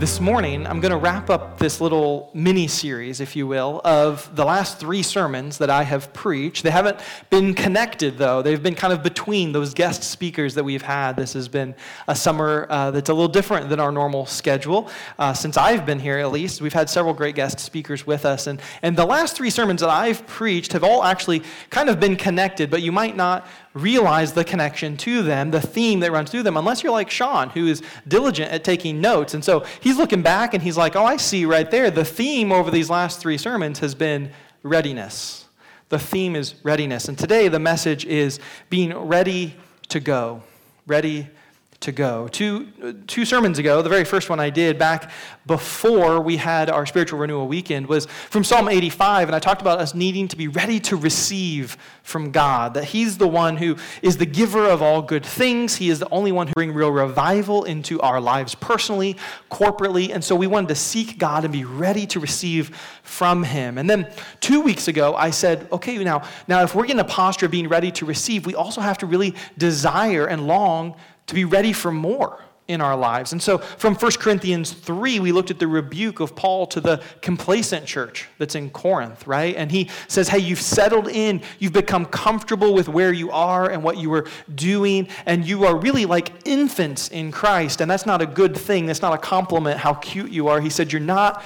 This morning, I'm going to wrap up this little mini series, if you will, of the last three sermons that I have preached. They haven't been connected, though. They've been kind of between those guest speakers that we've had. This has been a summer uh, that's a little different than our normal schedule. Uh, since I've been here, at least, we've had several great guest speakers with us. And, and the last three sermons that I've preached have all actually kind of been connected, but you might not realize the connection to them, the theme that runs through them, unless you're like Sean, who is diligent at taking notes. And so he's looking back and he's like, oh, I see right there. The theme over these last three sermons has been readiness. The theme is readiness. And today the message is being ready to go. Ready to go. Two, two sermons ago, the very first one I did back before we had our spiritual renewal weekend was from Psalm 85, and I talked about us needing to be ready to receive from God, that He's the one who is the giver of all good things. He is the only one who brings real revival into our lives personally, corporately, and so we wanted to seek God and be ready to receive from Him. And then two weeks ago, I said, okay, now, now if we're in a posture of being ready to receive, we also have to really desire and long to be ready for more in our lives. And so from 1 Corinthians 3, we looked at the rebuke of Paul to the complacent church that's in Corinth, right? And he says, Hey, you've settled in, you've become comfortable with where you are and what you are doing, and you are really like infants in Christ. And that's not a good thing. That's not a compliment how cute you are. He said, You're not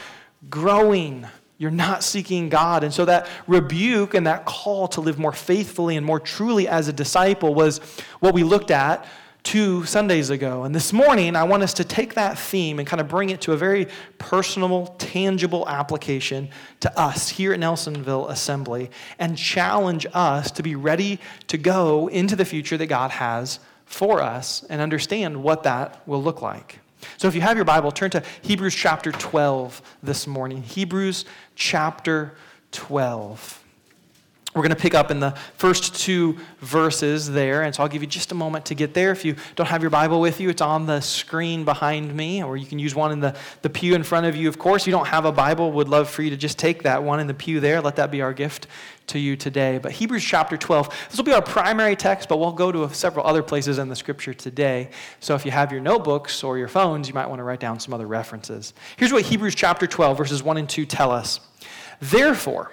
growing. You're not seeking God. And so that rebuke and that call to live more faithfully and more truly as a disciple was what we looked at two Sundays ago. And this morning, I want us to take that theme and kind of bring it to a very personal, tangible application to us here at Nelsonville Assembly and challenge us to be ready to go into the future that God has for us and understand what that will look like. So if you have your Bible, turn to Hebrews chapter 12 this morning. Hebrews chapter 12. We're going to pick up in the first two verses there, and so I'll give you just a moment to get there. If you don't have your Bible with you, it's on the screen behind me, or you can use one in the, the pew in front of you. Of course, if you don't have a Bible, would love for you to just take that one in the pew there. Let that be our gift to you today. But Hebrews chapter 12, this will be our primary text, but we'll go to several other places in the scripture today. So if you have your notebooks or your phones, you might want to write down some other references. Here's what Hebrews chapter 12, verses 1 and 2 tell us. Therefore,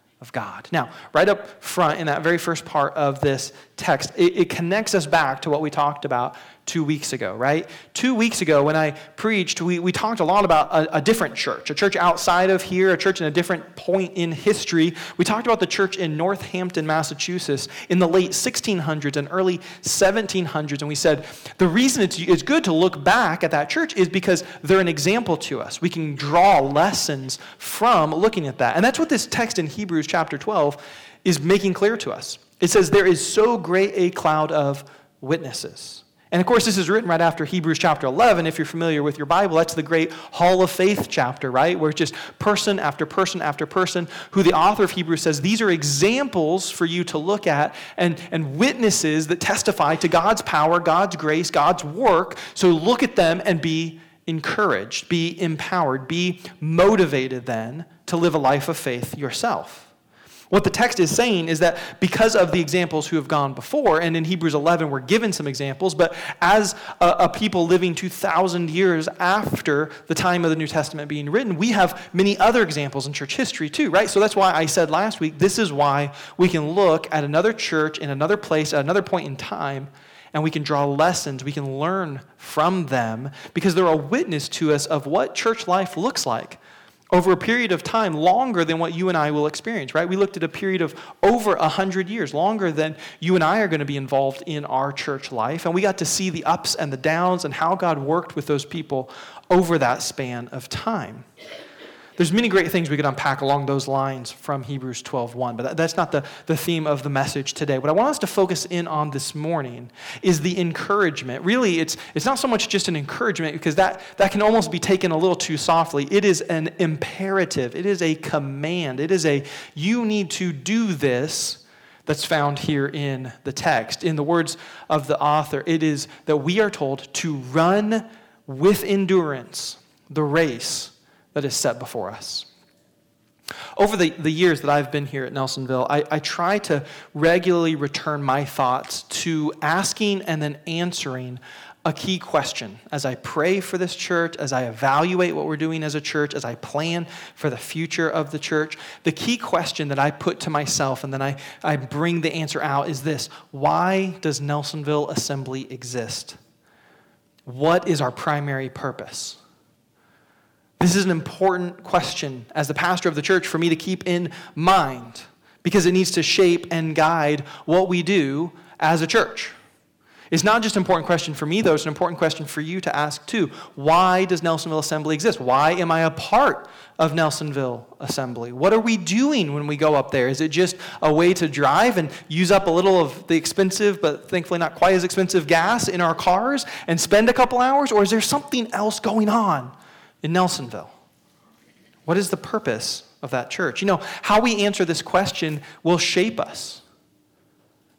of God. Now, right up front in that very first part of this text, it, it, connects us back to what we talked about two weeks ago, right? Two weeks ago, when I preached, we, we talked a lot about a, a, different church, a church outside of here, a church in a different point in history. We talked about the church in Northampton, Massachusetts in the late 1600s and early 1700s. And we said the reason it's, it's good to look back at that church is because they're an example to us. We can draw lessons from looking at that. And that's what this text in Hebrews chapter 12 is making clear to us. It says, There is so great a cloud of witnesses. And of course, this is written right after Hebrews chapter 11. If you're familiar with your Bible, that's the great Hall of Faith chapter, right? Where it's just person after person after person, who the author of Hebrews says these are examples for you to look at and, and witnesses that testify to God's power, God's grace, God's work. So look at them and be encouraged, be empowered, be motivated then to live a life of faith yourself. What the text is saying is that because of the examples who have gone before, and in Hebrews 11 we're given some examples, but as a, a, people living 2,000 years after the time of the New Testament being written, we have many other examples in church history too, right? So that's why I said last week this is why we can look at another church in another place at another point in time and we can draw lessons, we can learn from them because they're a witness to us of what church life looks like over a period of time longer than what you and I will experience, right? We looked at a period of over 100 years, longer than you and I are going to be involved in our church life. And we got to see the ups and the downs and how God worked with those people over that span of time. There's many great things we could unpack along those lines from Hebrews 12:1, but that's not the, the theme of the message today. What I want us to focus in on this morning is the encouragement. Really, it's, it's not so much just an encouragement, because that, that can almost be taken a little too softly. It is an imperative, it is a command, it is a you need to do this that's found here in the text. In the words of the author, it is that we are told to run with endurance the race that is set before us. Over the, the years that I've been here at Nelsonville, I, I try to regularly return my thoughts to asking and then answering a key question as I pray for this church, as I evaluate what we're doing as a church, as I plan for the future of the church. The key question that I put to myself and then I, I bring the answer out is this Why does Nelsonville Assembly exist? What is our primary purpose? This is an important question as the pastor of the church for me to keep in mind because it needs to shape and guide what we do as a church. It's not just an important question for me, though, it's an important question for you to ask too. Why does Nelsonville Assembly exist? Why am I a part of Nelsonville Assembly? What are we doing when we go up there? Is it just a way to drive and use up a little of the expensive, but thankfully not quite as expensive gas in our cars and spend a couple hours? Or is there something else going on? In Nelsonville? What is the purpose of that church? You know, how we answer this question will shape us.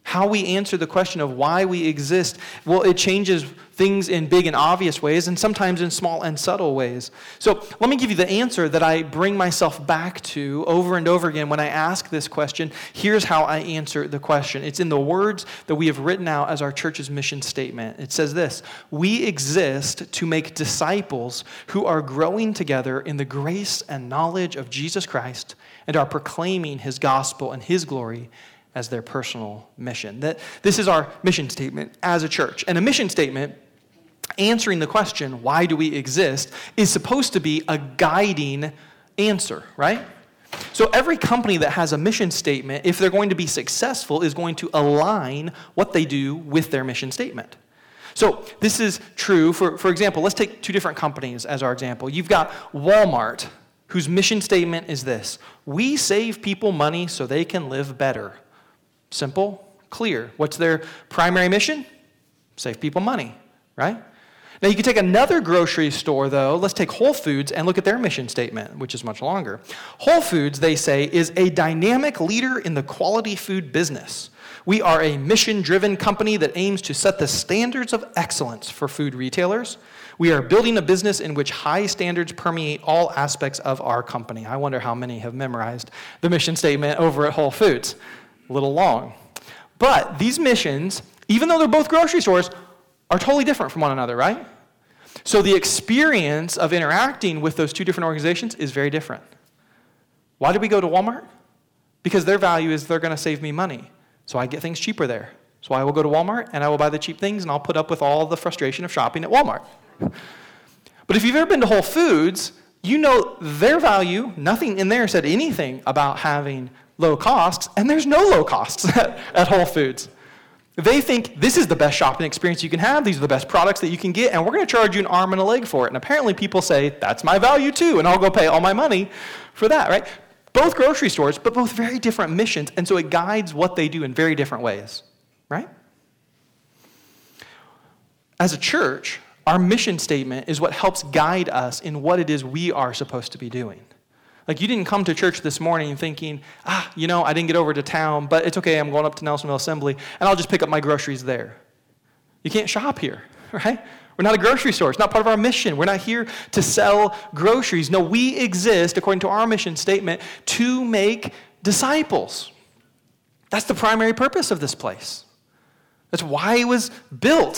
How we answer the question of why we exist, well, it changes things in big and obvious ways and sometimes in small and subtle ways. So let me give you the answer that I bring myself back to over and over again when I ask this question. Here's how I answer the question it's in the words that we have written out as our church's mission statement. It says this We exist to make disciples who are growing together in the grace and knowledge of Jesus Christ and are proclaiming his gospel and his glory as their personal mission. That this is our mission statement as a church. And a mission statement answering the question, why do we exist, is supposed to be a guiding answer, right? So every company that has a mission statement, if they're going to be successful, is going to align what they do with their mission statement. So this is true for, for example, let's take two different companies as our example. You've got Walmart, whose mission statement is this We save people money so they can live better. Simple, clear. What's their primary mission? Save people money, right? Now, you can take another grocery store, though. Let's take Whole Foods and look at their mission statement, which is much longer. Whole Foods, they say, is a dynamic leader in the quality food business. We are a mission driven company that aims to set the standards of excellence for food retailers. We are building a business in which high standards permeate all aspects of our company. I wonder how many have memorized the mission statement over at Whole Foods little long. But these missions, even though they're both grocery stores, are totally different from one another, right? So the experience of interacting with those two different organizations is very different. Why did we go to Walmart? Because their value is they're going to save me money. So I get things cheaper there. So I will go to Walmart and I will buy the cheap things and I'll put up with all the frustration of shopping at Walmart. But if you've ever been to Whole Foods, you know their value, nothing in there said anything about having low costs, and there's no low costs at, at Whole Foods. They think this is the best shopping experience you can have. These are the best products that you can get, and we're going to charge you an arm and a leg for it. And apparently, people say, that's my value too, and I'll go pay all my money for that, right? Both grocery stores, but both very different missions, and so it guides what they do in very different ways, right? As a church, our mission statement is what helps guide us in what it is we are supposed to be doing. Like you didn't come to church this morning thinking, ah, you know, I didn't get over to town, but it's okay, I'm going up to Nelsonville Assembly, and I'll just pick up my groceries there. You can't shop here, right? We're not a grocery store. It's not part of our mission. We're not here to sell groceries. No, we exist, according to our mission statement, to make disciples. That's the primary purpose of this place. That's why it was built.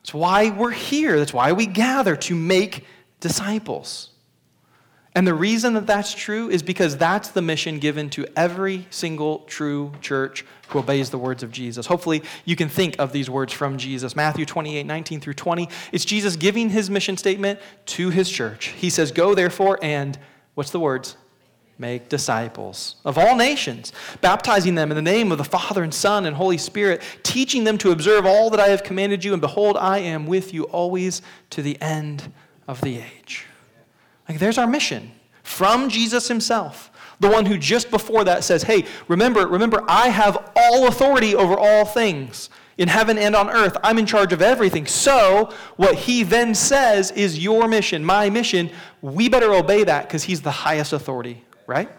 That's why we're here. That's why we gather to make disciples. And the reason that that's true is because that's the mission given to every single true church who obeys the words of Jesus. Hopefully, you can think of these words from Jesus. Matthew 28 19 through 20. It's Jesus giving his mission statement to his church. He says, Go therefore and, what's the words? Make disciples of all nations, baptizing them in the name of the Father and Son and Holy Spirit, teaching them to observe all that I have commanded you. And behold, I am with you always to the end of the age. Like, there's our mission from Jesus himself. The one who just before that says, Hey, remember, remember, I have all authority over all things in heaven and on earth. I'm in charge of everything. So, what he then says is your mission, my mission. We better obey that because he's the highest authority, right?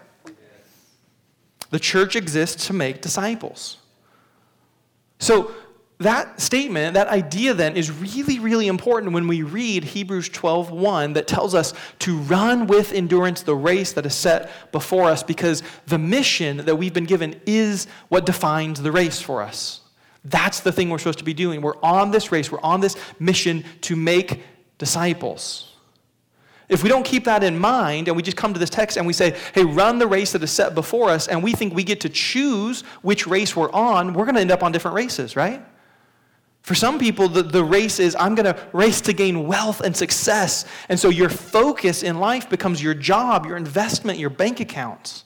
The church exists to make disciples. So, that statement, that idea then is really, really important when we read Hebrews 12 1 that tells us to run with endurance the race that is set before us because the mission that we've been given is what defines the race for us. That's the thing we're supposed to be doing. We're on this race, we're on this mission to make disciples. If we don't keep that in mind and we just come to this text and we say, hey, run the race that is set before us, and we think we get to choose which race we're on, we're going to end up on different races, right? For some people, the, the race is I'm going to race to gain wealth and success. And so your focus in life becomes your job, your investment, your bank accounts.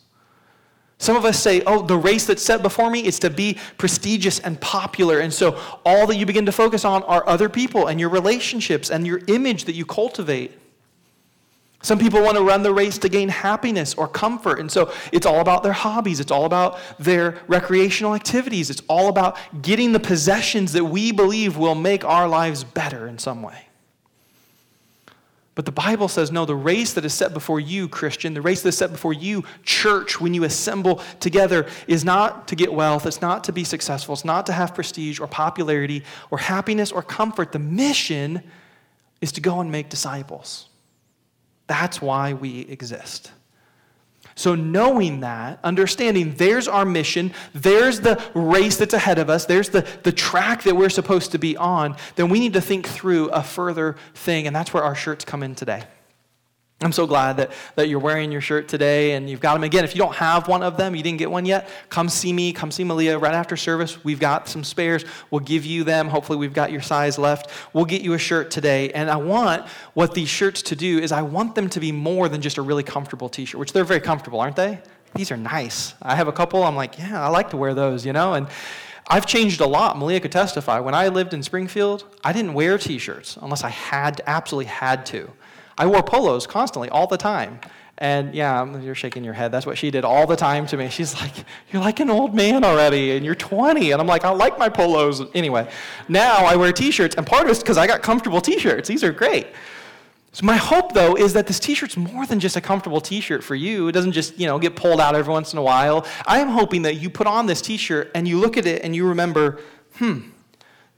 Some of us say, oh, the race that's set before me is to be prestigious and popular. And so all that you begin to focus on are other people and your relationships and your image that you cultivate. Some people want to run the race to gain happiness or comfort. And so it's all about their hobbies. It's all about their recreational activities. It's all about getting the possessions that we believe will make our lives better in some way. But the Bible says, no, the race that is set before you, Christian, the race that is set before you, church, when you assemble together, is not to get wealth, it's not to be successful, it's not to have prestige or popularity or happiness or comfort. The mission is to go and make disciples. That's why we exist. So, knowing that, understanding there's our mission, there's the race that's ahead of us, there's the, the track that we're supposed to be on, then we need to think through a further thing, and that's where our shirts come in today. I'm so glad that, that you're wearing your shirt today and you've got them. Again, if you don't have one of them, you didn't get one yet, come see me, come see Malia right after service. We've got some spares. We'll give you them. Hopefully, we've got your size left. We'll get you a shirt today. And I want what these shirts to do is I want them to be more than just a really comfortable t shirt, which they're very comfortable, aren't they? These are nice. I have a couple. I'm like, yeah, I like to wear those, you know? And I've changed a lot. Malia could testify. When I lived in Springfield, I didn't wear t shirts unless I had, absolutely had to. I wore polos constantly, all the time. And yeah, you're shaking your head. That's what she did all the time to me. She's like, You're like an old man already, and you're 20. And I'm like, I like my polos. Anyway, now I wear t shirts, and part of it's because I got comfortable t shirts. These are great. So my hope, though, is that this T-shirt's more than just a comfortable T-shirt for you. It doesn't just, you know, get pulled out every once in a while. I am hoping that you put on this T-shirt and you look at it and you remember, hmm,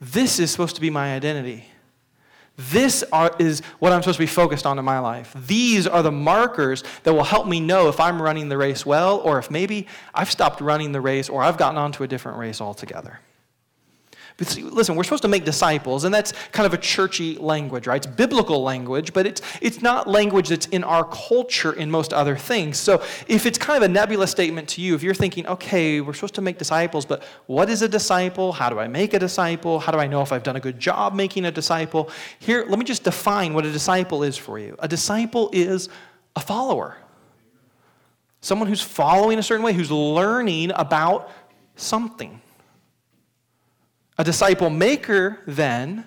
this is supposed to be my identity. This are, is what I'm supposed to be focused on in my life. These are the markers that will help me know if I'm running the race well or if maybe I've stopped running the race or I've gotten onto a different race altogether. But listen, we're supposed to make disciples, and that's kind of a churchy language, right? It's biblical language, but it's, it's not language that's in our culture in most other things. So if it's kind of a nebulous statement to you, if you're thinking, okay, we're supposed to make disciples, but what is a disciple? How do I make a disciple? How do I know if I've done a good job making a disciple? Here, let me just define what a disciple is for you. A disciple is a follower, someone who's following a certain way, who's learning about something. A disciple maker, then,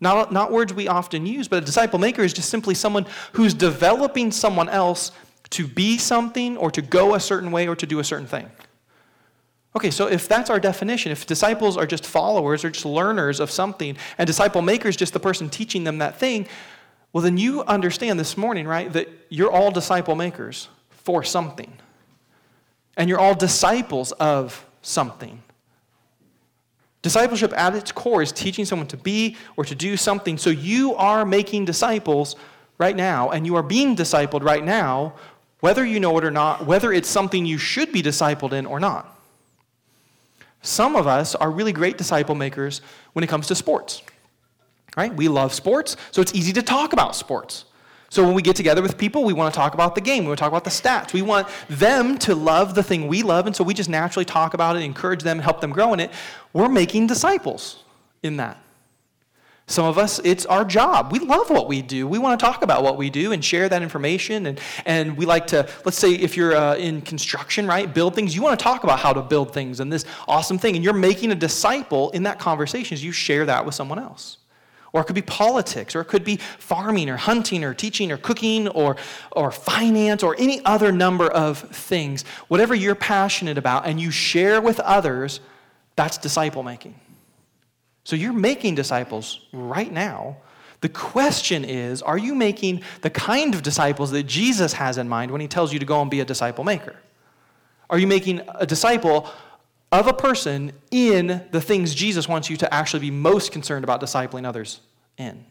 not, not words we often use, but a disciple maker is just simply someone who's developing someone else to be something or to go a certain way or to do a certain thing. Okay, so if that's our definition, if disciples are just followers or just learners of something, and disciple maker is just the person teaching them that thing, well, then you understand this morning, right, that you're all disciple makers for something. And you're all disciples of something. Discipleship at its core is teaching someone to be or to do something. So you are making disciples right now, and you are being discipled right now, whether you know it or not, whether it's something you should be discipled in or not. Some of us are really great disciple makers when it comes to sports. Right? We love sports, so it's easy to talk about sports. So when we get together with people, we want to talk about the game. We want to talk about the stats. We want them to love the thing we love, and so we just naturally talk about it, encourage them, help them grow in it. We're making disciples in that. Some of us, it's our job. We love what we do. We want to talk about what we do and share that information. And, and we like to, let's say, if you're uh, in construction, right, build things, you want to talk about how to build things and this awesome thing. And you're making a disciple in that conversation as you share that with someone else. Or it could be politics, or it could be farming, or hunting, or teaching, or cooking, or, or finance, or any other number of things. Whatever you're passionate about and you share with others, that's disciple making. So you're making disciples right now. The question is are you making the kind of disciples that Jesus has in mind when he tells you to go and be a disciple maker? Are you making a disciple of a person in the things Jesus wants you to actually be most concerned about discipling others in?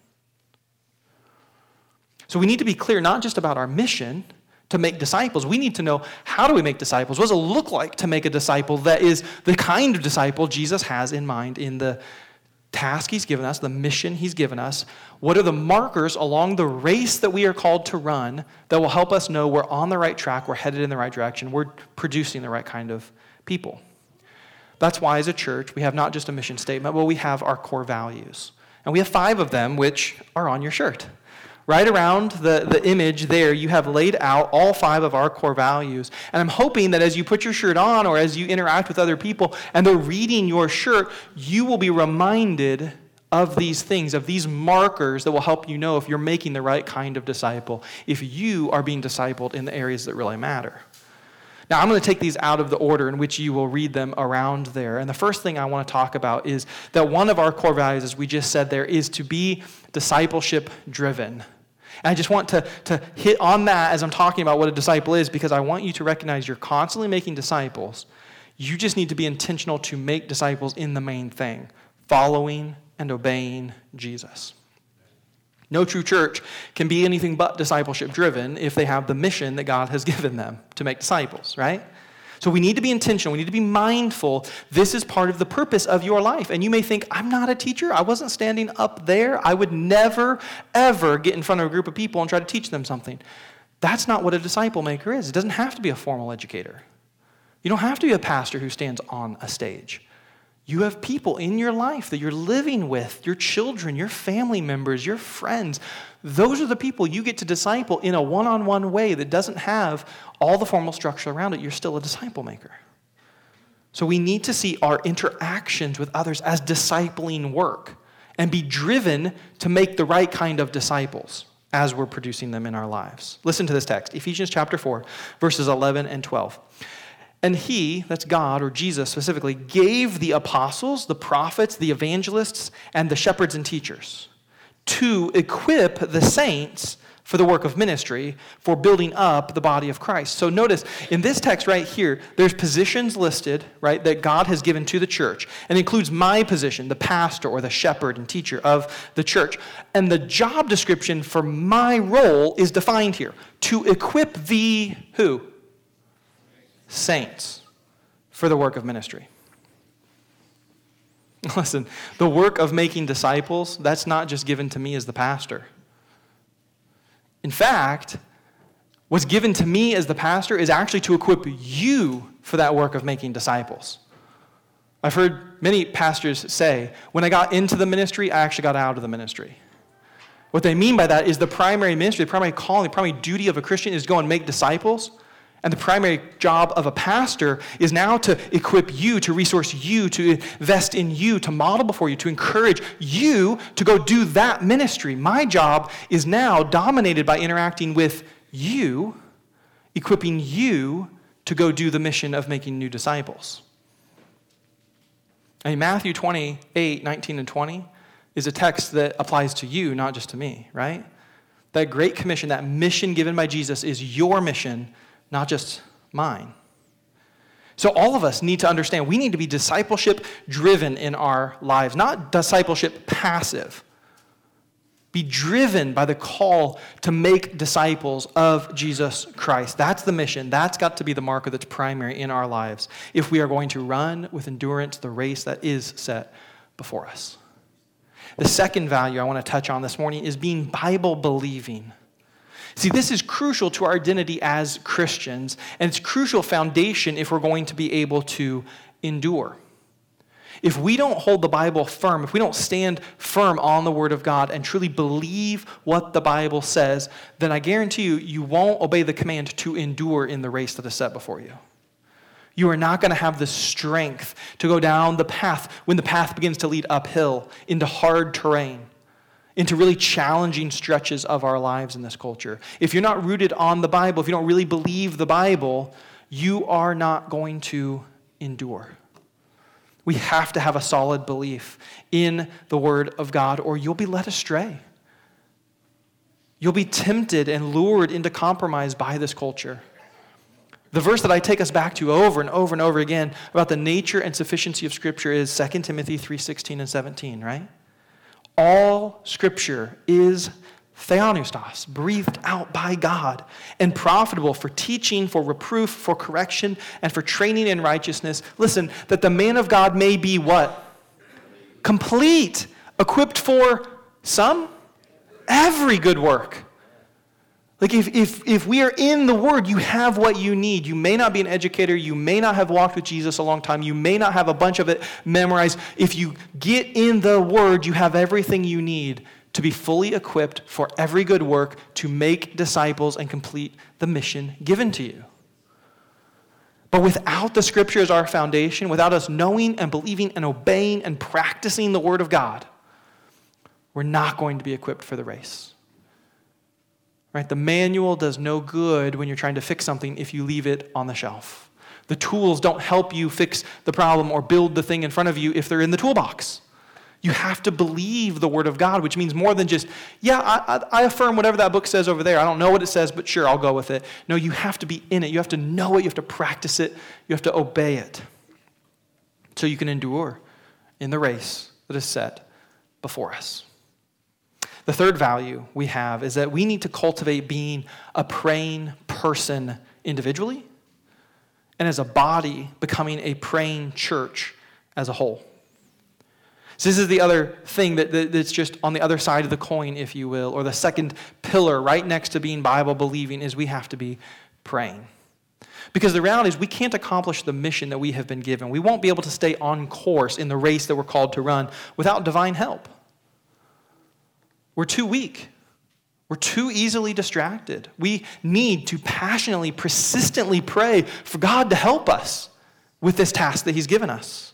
So we need to be clear not just about our mission to make disciples. We need to know how do we make disciples? What does it look like to make a disciple that is the kind of disciple Jesus has in mind in the task he's given us, the mission he's given us? What are the markers along the race that we are called to run that will help us know we're on the right track, we're headed in the right direction, we're producing the right kind of people? That's why, as a church, we have not just a mission statement, but we have our core values. And we have five of them, which are on your shirt. Right around the, the image there, you have laid out all five of our core values. And I'm hoping that as you put your shirt on or as you interact with other people and they're reading your shirt, you will be reminded of these things, of these markers that will help you know if you're making the right kind of disciple, if you are being discipled in the areas that really matter. Now, I'm going to take these out of the order in which you will read them around there. And the first thing I want to talk about is that one of our core values, as we just said there, is to be discipleship driven. And I just want to, to hit on that as I'm talking about what a disciple is because I want you to recognize you're constantly making disciples. You just need to be intentional to make disciples in the main thing following and obeying Jesus. No true church can be anything but discipleship driven if they have the mission that God has given them to make disciples, right? So we need to be intentional. We need to be mindful. This is part of the purpose of your life. And you may think, I'm not a teacher. I wasn't standing up there. I would never, ever get in front of a group of people and try to teach them something. That's not what a disciple maker is. It doesn't have to be a formal educator. You don't have to be a pastor who stands on a stage. You have people in your life that you're living with, your children, your family members, your friends. Those are the people you get to disciple in a one on one way that doesn't have all the formal structure around it. You're still a disciple maker. So we need to see our interactions with others as discipling work and be driven to make the right kind of disciples as we're producing them in our lives. Listen to this text Ephesians chapter 4, verses 11 and 12. And he, that's God or Jesus specifically, gave the apostles, the prophets, the evangelists, and the shepherds and teachers to equip the saints for the work of ministry, for building up the body of Christ. So notice in this text right here, there's positions listed, right, that God has given to the church, and includes my position, the pastor or the shepherd and teacher of the church. And the job description for my role is defined here to equip the who? Saints for the work of ministry. Listen, the work of making disciples, that's not just given to me as the pastor. In fact, what's given to me as the pastor is actually to equip you for that work of making disciples. I've heard many pastors say, when I got into the ministry, I actually got out of the ministry. What they mean by that is the primary ministry, the primary calling, the primary duty of a Christian is to go and make disciples. And the primary job of a pastor is now to equip you, to resource you, to invest in you, to model before you, to encourage you to go do that ministry. My job is now dominated by interacting with you, equipping you to go do the mission of making new disciples. I mean, Matthew 28 19 and 20 is a text that applies to you, not just to me, right? That great commission, that mission given by Jesus is your mission not just mine. So, all of us need to understand we need to be discipleship driven in our lives, not discipleship passive. Be driven by the call to make disciples of Jesus Christ. That's the mission. That's got to be the marker that's primary in our lives if we are going to run with endurance the race that is set before us. The second value I want to touch on this morning is being Bible believing. See, this is crucial to our identity as Christians, and it's crucial foundation if we're going to be able to endure. If we don't hold the Bible firm, if we don't stand firm on the Word of God and truly believe what the Bible says, then I guarantee you, you won't obey the command to endure in the race that is set before you. You are not going to have the strength to go down the path when the path begins to lead uphill into hard terrain. Into really challenging stretches of our lives in this culture. If you're not rooted on the Bible, if you don't really believe the Bible, you are not going to endure. We have to have a solid belief in the Word of God, or you'll be led astray. You'll be tempted and lured into compromise by this culture. The verse that I take us back to over and over and over again about the nature and sufficiency of Scripture is 2 Timothy 3:16 and 17, right? All Scripture is theopneustos, breathed out by God, and profitable for teaching, for reproof, for correction, and for training in righteousness. Listen, that the man of God may be what? Complete, equipped for some, every good work. Like, if, if, if we are in the Word, you have what you need. You may not be an educator. You may not have walked with Jesus a long time. You may not have a bunch of it memorized. If you get in the Word, you have everything you need to be fully equipped for every good work to make disciples and complete the mission given to you. But without the Scripture as our foundation, without us knowing and believing and obeying and practicing the Word of God, we're not going to be equipped for the race. Right? The manual does no good when you're trying to fix something if you leave it on the shelf. The tools don't help you fix the problem or build the thing in front of you if they're in the toolbox. You have to believe the Word of God, which means more than just, yeah, I, I, I, affirm whatever that book says over there. I don't know what it says, but sure, I'll go with it. No, you have to be in it. You have to know it. You have to practice it. You have to obey it so you can endure in the race that is set before us. The third value we have is that we need to cultivate being a praying person individually and as a body becoming a praying church as a whole. So, this is the other thing that, that, that's just on the other side of the coin, if you will, or the second pillar right next to being Bible believing is we have to be praying. Because the reality is, we can't accomplish the mission that we have been given. We won't be able to stay on course in the race that we're called to run without divine help. We're too weak. We're too easily distracted. We need to passionately, persistently pray for God to help us with this task that He's given us.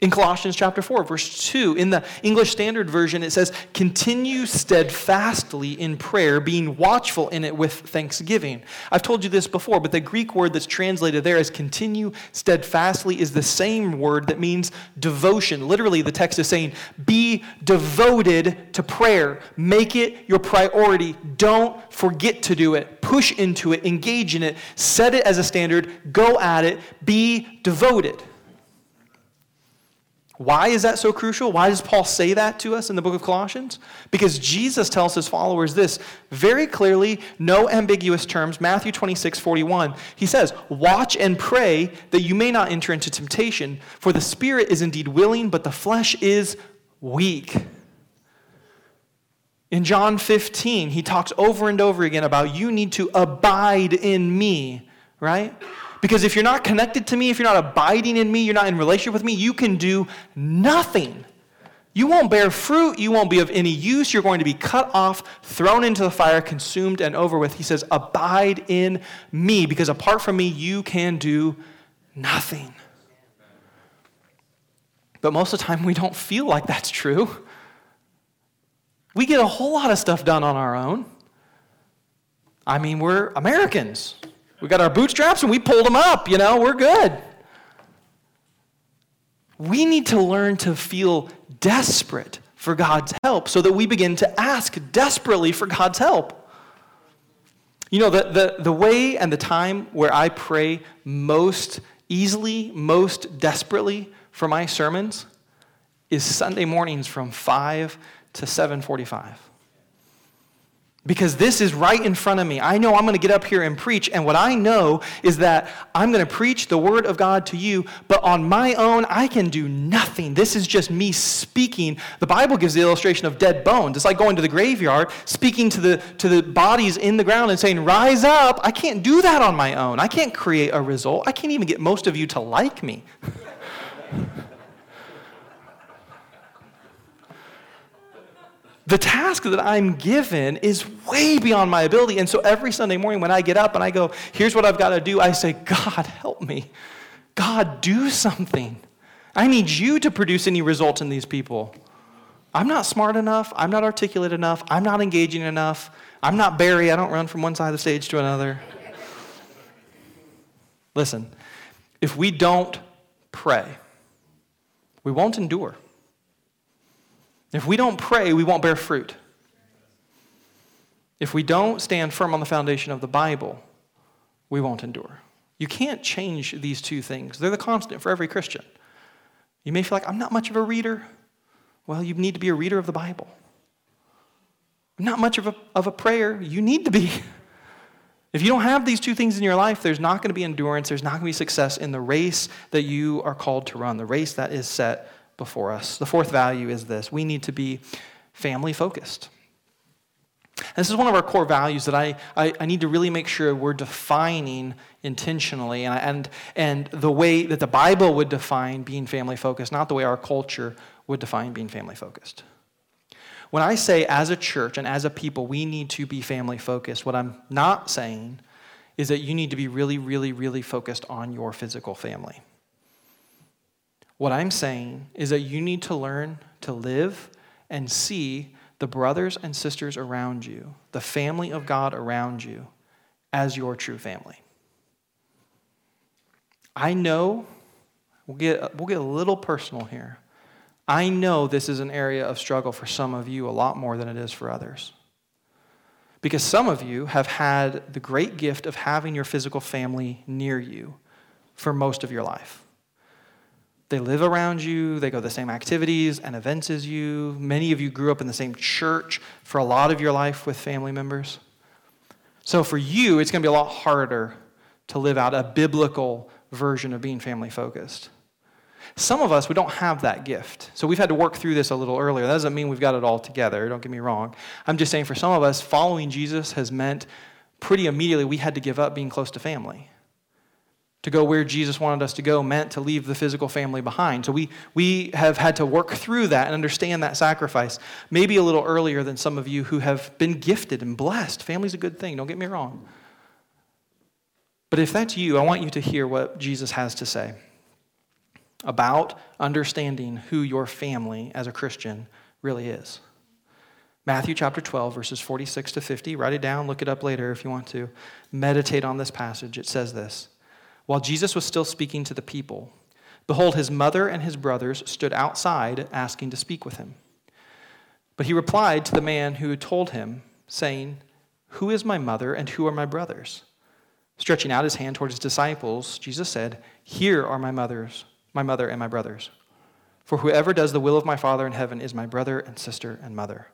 In Colossians chapter 4, verse 2, in the English Standard Version, it says, Continue steadfastly in prayer, being watchful in it with thanksgiving. I've told you this before, but the Greek word that's translated there as continue steadfastly is the same word that means devotion. Literally, the text is saying, Be devoted to prayer. Make it your priority. Don't forget to do it. Push into it. Engage in it. Set it as a standard. Go at it. Be devoted. Why is that so crucial? Why does Paul say that to us in the book of Colossians? Because Jesus tells his followers this very clearly, no ambiguous terms. Matthew 26, 41. He says, Watch and pray that you may not enter into temptation, for the spirit is indeed willing, but the flesh is weak. In John 15, he talks over and over again about you need to abide in me, right? Because if you're not connected to me, if you're not abiding in me, you're not in relationship with me, you can do nothing. You won't bear fruit. You won't be of any use. You're going to be cut off, thrown into the fire, consumed, and over with. He says, Abide in me, because apart from me, you can do nothing. But most of the time, we don't feel like that's true. We get a whole lot of stuff done on our own. I mean, we're Americans. We got our bootstraps and we pulled them up, you know, we're good. We need to learn to feel desperate for God's help so that we begin to ask desperately for God's help. You know, the, the, the way and the time where I pray most easily, most desperately for my sermons is Sunday mornings from 5 to 745 because this is right in front of me. I know I'm going to get up here and preach, and what I know is that I'm going to preach the Word of God to you, but on my own, I can do nothing. This is just me speaking. The Bible gives the illustration of dead bones. It's like going to the graveyard, speaking to the, to the bodies in the ground and saying, Rise up. I can't do that on my own. I can't create a result. I can't even get most of you to like me. the task that I'm given is way beyond my ability. And so every Sunday morning when I get up and I go, here's what I've got to do, I say, God, help me. God, do something. I need you to produce any results in these people. I'm not smart enough. I'm not articulate enough. I'm not engaging enough. I'm not Barry. I don't run from one side of the stage to another. Listen, if we don't pray, we won't endure. If we don't pray, we won't bear fruit. If we don't stand firm on the foundation of the Bible, we won't endure. You can't change these two things, they're the constant for every Christian. You may feel like, I'm not much of a reader. Well, you need to be a reader of the Bible. not much of a, of a prayer. You need to be. If you don't have these two things in your life, there's not going to be endurance, there's not going to be success in the race that you are called to run, the race that is set before us. The fourth value is this we need to be family focused. This is one of our core values that I, I, I, need to really make sure we're defining intentionally and, and, and the way that the Bible would define being family focused, not the way our culture would define being family focused. When I say as a church and as a people, we need to be family focused, what I'm not saying is that you need to be really, really, really focused on your physical family. What I'm saying is that you need to learn to live and see the brothers and sisters around you, the family of God around you, as your true family. I know, we'll get, we'll get a little personal here. I know this is an area of struggle for some of you a lot more than it is for others. Because some of you have had the great gift of having your physical family near you for most of your life. They live around you, they go to the same activities and events as you. Many of you grew up in the same church for a lot of your life with family members. So for you, it's going to be a lot harder to live out a biblical version of being family focused. Some of us, we don't have that gift. So we've had to work through this a little earlier. That doesn't mean we've got it all together. Don't get me wrong. I'm just saying for some of us, following Jesus has meant pretty immediately we had to give up being close to family. To go where Jesus wanted us to go meant to leave the physical family behind. So we, we have had to work through that and understand that sacrifice, maybe a little earlier than some of you who have been gifted and blessed. Family's a good thing, don't get me wrong. But if that's you, I want you to hear what Jesus has to say about understanding who your family as a Christian really is. Matthew chapter 12, verses 46 to 50. Write it down, look it up later if you want to. Meditate on this passage. It says this While Jesus was still speaking to the people, behold, his mother and his brothers stood outside asking to speak with him. But he replied to the man who had told him, saying, Who is my mother and who are my brothers? Stretching out his hand toward his disciples, Jesus said, Here are my mothers my mother, and my brothers. For whoever does the will of my Father in heaven is my brother and sister and mother.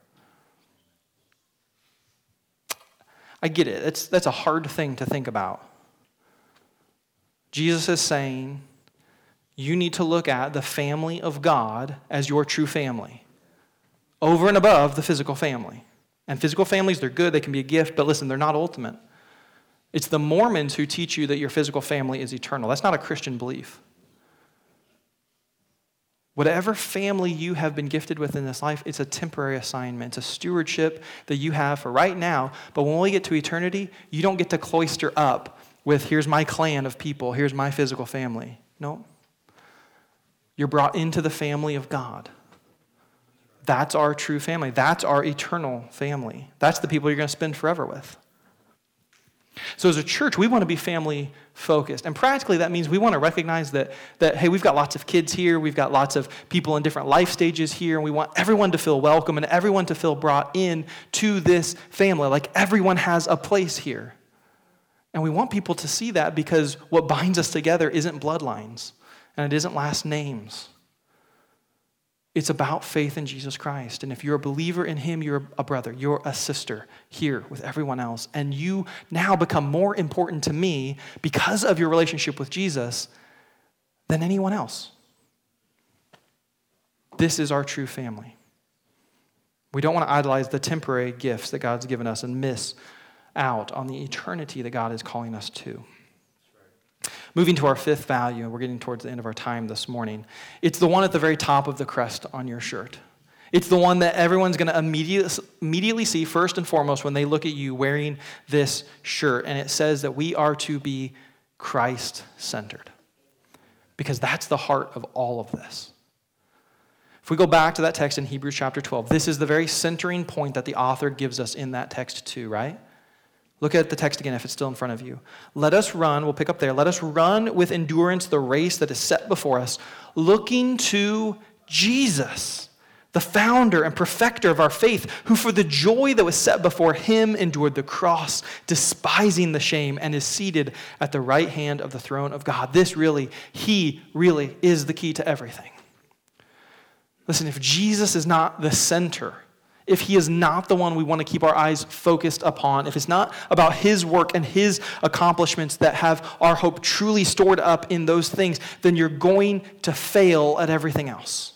I get it. It's, that's a hard thing to think about. Jesus is saying you need to look at the family of God as your true family, over and above the physical family. And physical families, they're good, they can be a gift, but listen, they're not ultimate. It's the Mormons who teach you that your physical family is eternal. That's not a Christian belief. Whatever family you have been gifted with in this life, it's a temporary assignment. It's a stewardship that you have for right now. But when we get to eternity, you don't get to cloister up with here's my clan of people, here's my physical family. No. You're brought into the family of God. That's our true family. That's our eternal family. That's the people you're going to spend forever with. So, as a church, we want to be family focused. And practically, that means we want to recognize that, that, hey, we've got lots of kids here, we've got lots of people in different life stages here, and we want everyone to feel welcome and everyone to feel brought in to this family. Like everyone has a place here. And we want people to see that because what binds us together isn't bloodlines and it isn't last names. It's about faith in Jesus Christ. And if you're a believer in Him, you're a brother, you're a sister here with everyone else. And you now become more important to me because of your relationship with Jesus than anyone else. This is our true family. We don't want to idolize the temporary gifts that God's given us and miss out on the eternity that God is calling us to. Moving to our fifth value, and we're getting towards the end of our time this morning. It's the one at the very top of the crest on your shirt. It's the one that everyone's going to immediately see first and foremost when they look at you wearing this shirt. And it says that we are to be Christ centered. Because that's the heart of all of this. If we go back to that text in Hebrews chapter 12, this is the very centering point that the author gives us in that text, too, right? Look at the text again if it's still in front of you. Let us run, we'll pick up there. Let us run with endurance the race that is set before us, looking to Jesus, the founder and perfecter of our faith, who for the joy that was set before him endured the cross, despising the shame, and is seated at the right hand of the throne of God. This really, he really is the key to everything. Listen, if Jesus is not the center, if he is not the one we want to keep our eyes focused upon, if it's not about his work and his accomplishments that have our hope truly stored up in those things, then you're going to fail at everything else.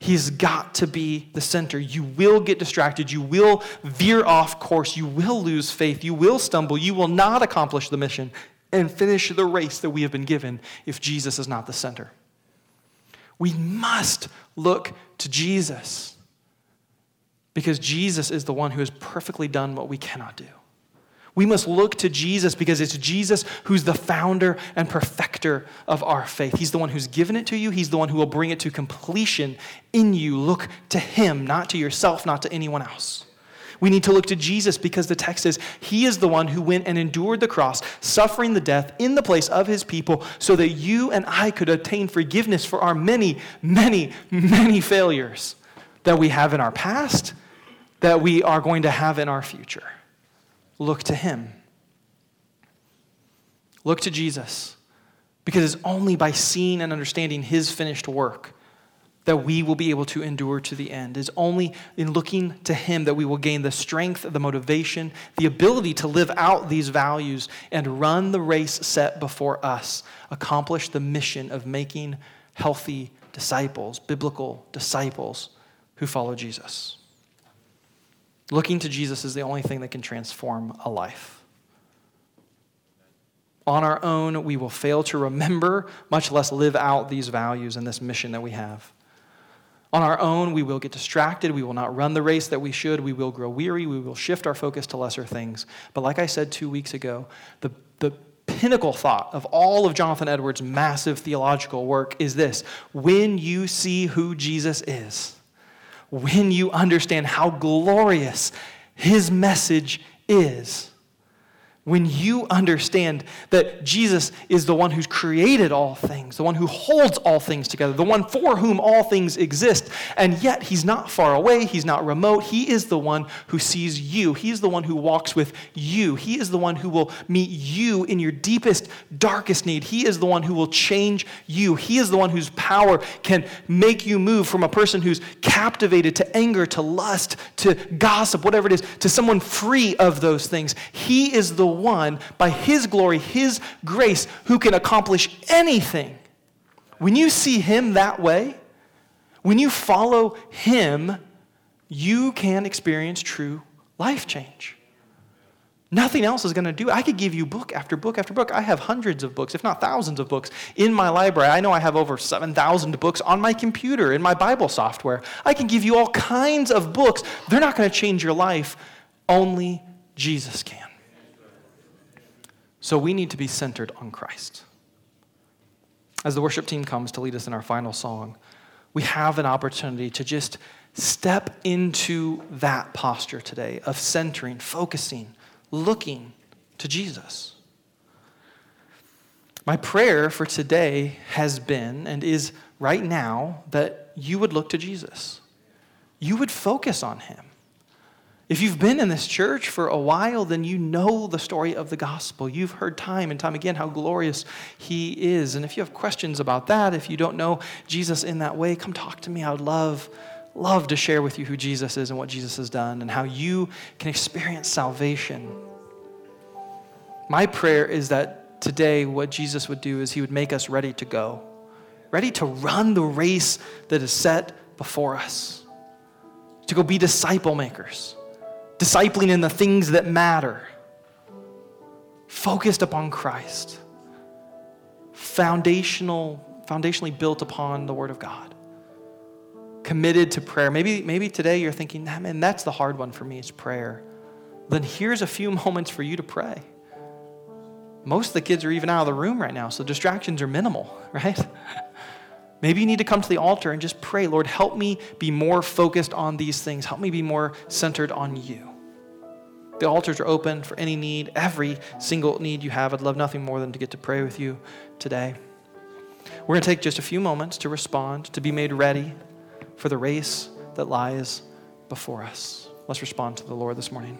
He's got to be the center. You will get distracted. You will veer off course. You will lose faith. You will stumble. You will not accomplish the mission and finish the race that we have been given if Jesus is not the center. We must look to Jesus because Jesus is the one who has perfectly done what we cannot do. We must look to Jesus because it's Jesus who's the founder and perfecter of our faith. He's the one who's given it to you, He's the one who will bring it to completion in you. Look to Him, not to yourself, not to anyone else. We need to look to Jesus because the text says He is the one who went and endured the cross, suffering the death in the place of His people, so that you and I could obtain forgiveness for our many, many, many failures that we have in our past, that we are going to have in our future. Look to Him. Look to Jesus because it's only by seeing and understanding His finished work that we will be able to endure to the end. It's only in looking to Him that we will gain the strength, the motivation, the ability to live out these values and run the race set before us, accomplish the mission of making healthy disciples, biblical disciples who follow Jesus. Looking to Jesus is the only thing that can transform a life. On our own, we will fail to remember, much less live out these values and this mission that we have. On our own, we will get distracted. We will not run the race that we should. We will grow weary. We will shift our focus to lesser things. But like I said two weeks ago, the, the pinnacle thought of all of Jonathan Edwards' massive theological work is this when you see who Jesus is, when you understand how glorious his message is, when you understand that Jesus is the one who's created all things, the one who holds all things together, the one for whom all things exist, and yet he's not far away, he's not remote, he is the one who sees you, he is the one who walks with you, he is the one who will meet you in your deepest, darkest need, he is the one who will change you, he is the one whose power can make you move from a person who's captivated to anger, to lust, to gossip, whatever it is, to someone free of those things. He is the one, by His glory, His grace, who can accomplish anything. When you see Him that way, when you follow Him, you can experience true life change. Nothing else is going to do. I could give you book after book after book. I have hundreds of books, if not thousands of books, in my library. I know I have over 7,000 books on my computer, in my Bible software. I can give you all kinds of books. They're not going to change your life. Only Jesus can. So we need to be centered on Christ. As the worship team comes to lead us in our final song, we have an opportunity to just step into that posture today of centering, focusing, looking to Jesus. My prayer for today has been and is right now that you would look to Jesus. You would focus on him. If you've been in this church for a while, then you know the story of the gospel. You've heard time and time again how glorious he is. And if you have questions about that, if you don't know Jesus in that way, come talk to me. I would love, love to share with you who Jesus is and what Jesus has done and how you can experience salvation. My prayer is that today what Jesus would do is he would make us ready to go, ready to run the race that is set before us, to go be disciple makers discipling in the things that matter, focused upon Christ, foundational, foundationally built upon the Word of God, committed to prayer. Maybe, maybe today you're thinking, man, that's the hard one for me, is prayer. Then here's a few moments for you to pray. Most of the kids are even out of the room right now, so distractions are minimal, right? Maybe you need to come to the altar and just pray, Lord, help me be more focused on these things. Help me be more centered on you. The altars are open for any need, every single need you have. I'd love nothing more than to get to pray with you today. We're going to take just a few moments to respond, to be made ready for the race that lies before us. Let's respond to the Lord this morning.